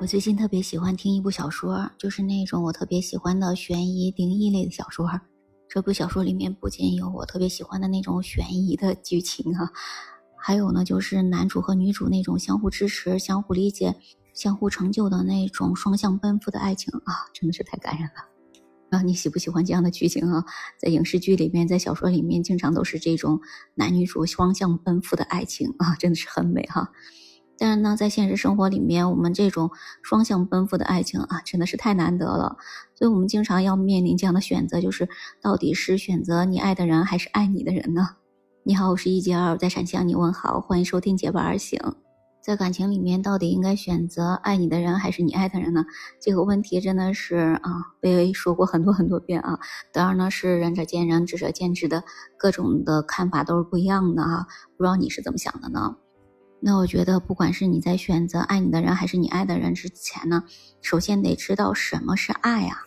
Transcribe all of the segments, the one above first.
我最近特别喜欢听一部小说，就是那种我特别喜欢的悬疑灵异类的小说。这部小说里面不仅有我特别喜欢的那种悬疑的剧情啊，还有呢就是男主和女主那种相互支持、相互理解、相互成就的那种双向奔赴的爱情啊，真的是太感人了。啊，你喜不喜欢这样的剧情啊？在影视剧里面，在小说里面，经常都是这种男女主双向奔赴的爱情啊，真的是很美哈。但是呢，在现实生活里面，我们这种双向奔赴的爱情啊，真的是太难得了。所以，我们经常要面临这样的选择，就是到底是选择你爱的人，还是爱你的人呢？你好，我是一杰二，在陕西向你问好，欢迎收听结伴而行。在感情里面，到底应该选择爱你的人，还是你爱的人呢？这个问题真的是啊，被说过很多很多遍啊。当然呢，是仁者见仁，智者见智的，各种的看法都是不一样的啊。不知道你是怎么想的呢？那我觉得，不管是你在选择爱你的人还是你爱的人之前呢，首先得知道什么是爱啊。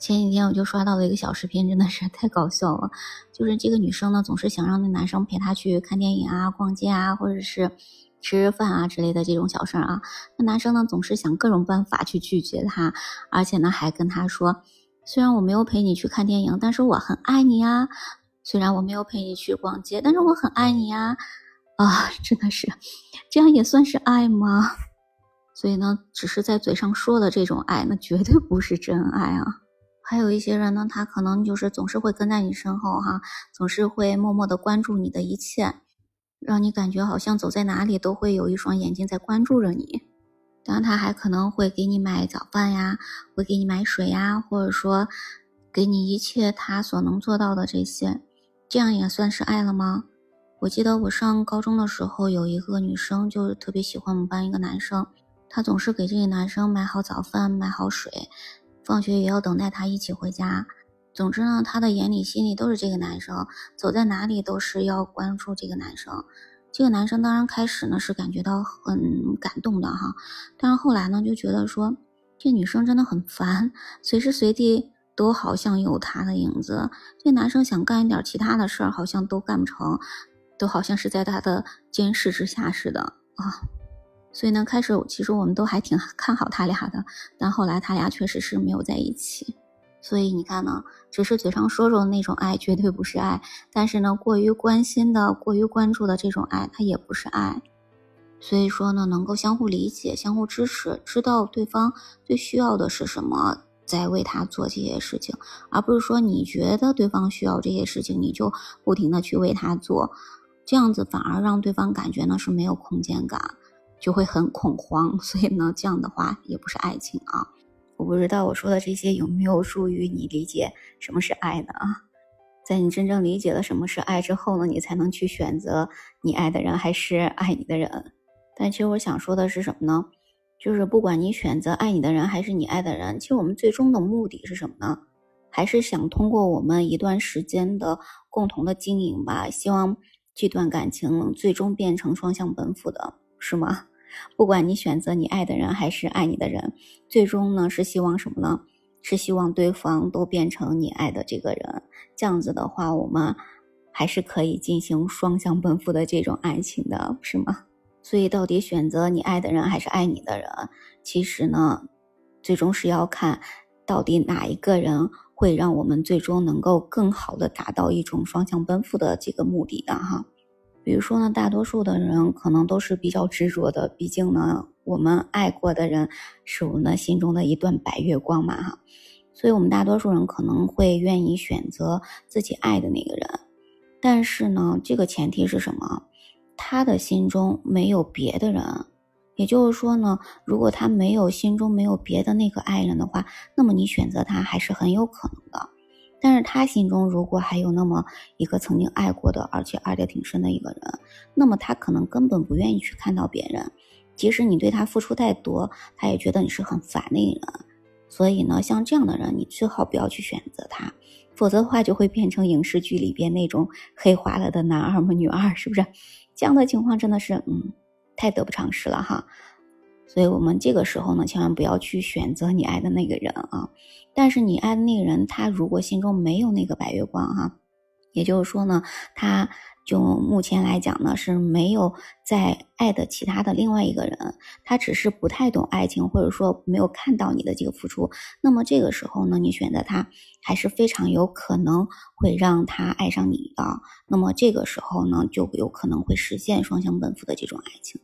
前几天我就刷到了一个小视频，真的是太搞笑了。就是这个女生呢，总是想让那男生陪她去看电影啊、逛街啊，或者是吃饭啊之类的这种小事儿啊。那男生呢，总是想各种办法去拒绝她，而且呢，还跟她说：“虽然我没有陪你去看电影，但是我很爱你啊。虽然我没有陪你去逛街，但是我很爱你呀。”啊，真的是，这样也算是爱吗？所以呢，只是在嘴上说的这种爱，那绝对不是真爱啊。还有一些人呢，他可能就是总是会跟在你身后，哈，总是会默默的关注你的一切，让你感觉好像走在哪里都会有一双眼睛在关注着你。当然，他还可能会给你买早饭呀，会给你买水呀，或者说给你一切他所能做到的这些，这样也算是爱了吗？我记得我上高中的时候，有一个女生就特别喜欢我们班一个男生，她总是给这个男生买好早饭、买好水，放学也要等待他一起回家。总之呢，她的眼里、心里都是这个男生，走在哪里都是要关注这个男生。这个男生当然开始呢是感觉到很感动的哈，但是后来呢就觉得说这女生真的很烦，随时随地都好像有他的影子。这男生想干一点其他的事儿，好像都干不成。都好像是在他的监视之下似的啊，所以呢，开始其实我们都还挺看好他俩的，但后来他俩确实是没有在一起。所以你看呢，只是嘴上说说那种爱，绝对不是爱；但是呢，过于关心的、过于关注的这种爱，它也不是爱。所以说呢，能够相互理解、相互支持，知道对方最需要的是什么，在为他做这些事情，而不是说你觉得对方需要这些事情，你就不停的去为他做。这样子反而让对方感觉呢是没有空间感，就会很恐慌。所以呢，这样的话也不是爱情啊。我不知道我说的这些有没有助于你理解什么是爱呢啊？在你真正理解了什么是爱之后呢，你才能去选择你爱的人还是爱你的人。但其实我想说的是什么呢？就是不管你选择爱你的人还是你爱的人，其实我们最终的目的是什么呢？还是想通过我们一段时间的共同的经营吧，希望。这段感情最终变成双向奔赴的是吗？不管你选择你爱的人还是爱你的人，最终呢是希望什么呢？是希望对方都变成你爱的这个人。这样子的话，我们还是可以进行双向奔赴的这种爱情的，是吗？所以，到底选择你爱的人还是爱你的人，其实呢，最终是要看到底哪一个人。会让我们最终能够更好的达到一种双向奔赴的这个目的的哈。比如说呢，大多数的人可能都是比较执着的，毕竟呢，我们爱过的人是我们的心中的一段白月光嘛哈。所以，我们大多数人可能会愿意选择自己爱的那个人，但是呢，这个前提是什么？他的心中没有别的人。也就是说呢，如果他没有心中没有别的那个爱人的话，那么你选择他还是很有可能的。但是他心中如果还有那么一个曾经爱过的，而且爱的挺深的一个人，那么他可能根本不愿意去看到别人。即使你对他付出太多，他也觉得你是很烦的一个人。所以呢，像这样的人，你最好不要去选择他，否则的话就会变成影视剧里边那种黑化了的男二嘛、女二，是不是？这样的情况真的是，嗯。太得不偿失了哈，所以我们这个时候呢，千万不要去选择你爱的那个人啊。但是你爱的那个人，他如果心中没有那个白月光哈，也就是说呢，他就目前来讲呢，是没有在爱的其他的另外一个人，他只是不太懂爱情，或者说没有看到你的这个付出。那么这个时候呢，你选择他还是非常有可能会让他爱上你的。那么这个时候呢，就有可能会实现双向奔赴的这种爱情。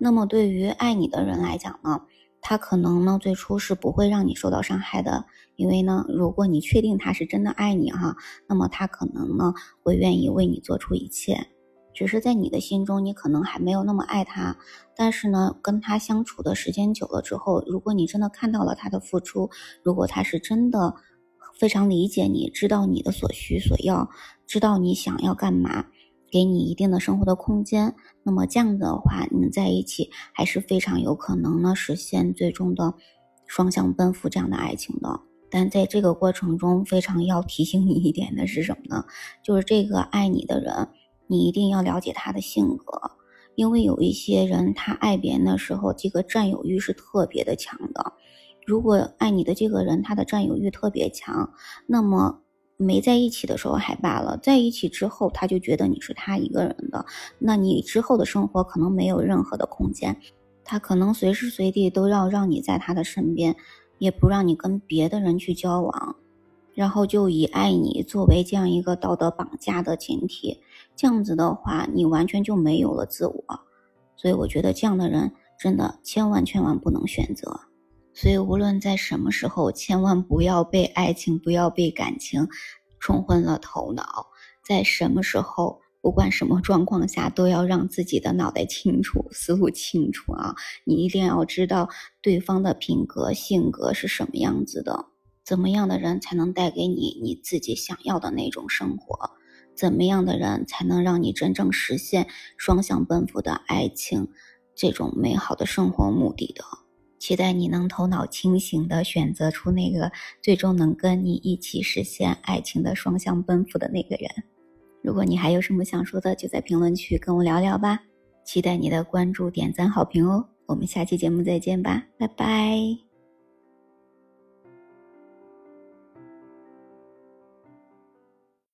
那么对于爱你的人来讲呢？他可能呢，最初是不会让你受到伤害的，因为呢，如果你确定他是真的爱你哈，那么他可能呢会愿意为你做出一切。只是在你的心中，你可能还没有那么爱他。但是呢，跟他相处的时间久了之后，如果你真的看到了他的付出，如果他是真的非常理解你，知道你的所需所要，知道你想要干嘛。给你一定的生活的空间，那么这样的话，你们在一起还是非常有可能呢实现最终的双向奔赴这样的爱情的。但在这个过程中，非常要提醒你一点的是什么呢？就是这个爱你的人，你一定要了解他的性格，因为有一些人他爱别人的时候，这个占有欲是特别的强的。如果爱你的这个人他的占有欲特别强，那么。没在一起的时候还罢了，在一起之后，他就觉得你是他一个人的，那你之后的生活可能没有任何的空间，他可能随时随地都要让你在他的身边，也不让你跟别的人去交往，然后就以爱你作为这样一个道德绑架的前提，这样子的话，你完全就没有了自我，所以我觉得这样的人真的千万千万不能选择。所以，无论在什么时候，千万不要被爱情、不要被感情冲昏了头脑。在什么时候，不管什么状况下，都要让自己的脑袋清楚、思路清楚啊！你一定要知道对方的品格、性格是什么样子的，怎么样的人才能带给你你自己想要的那种生活？怎么样的人才能让你真正实现双向奔赴的爱情这种美好的生活目的的？期待你能头脑清醒的选择出那个最终能跟你一起实现爱情的双向奔赴的那个人。如果你还有什么想说的，就在评论区跟我聊聊吧。期待你的关注、点赞、好评哦。我们下期节目再见吧，拜拜。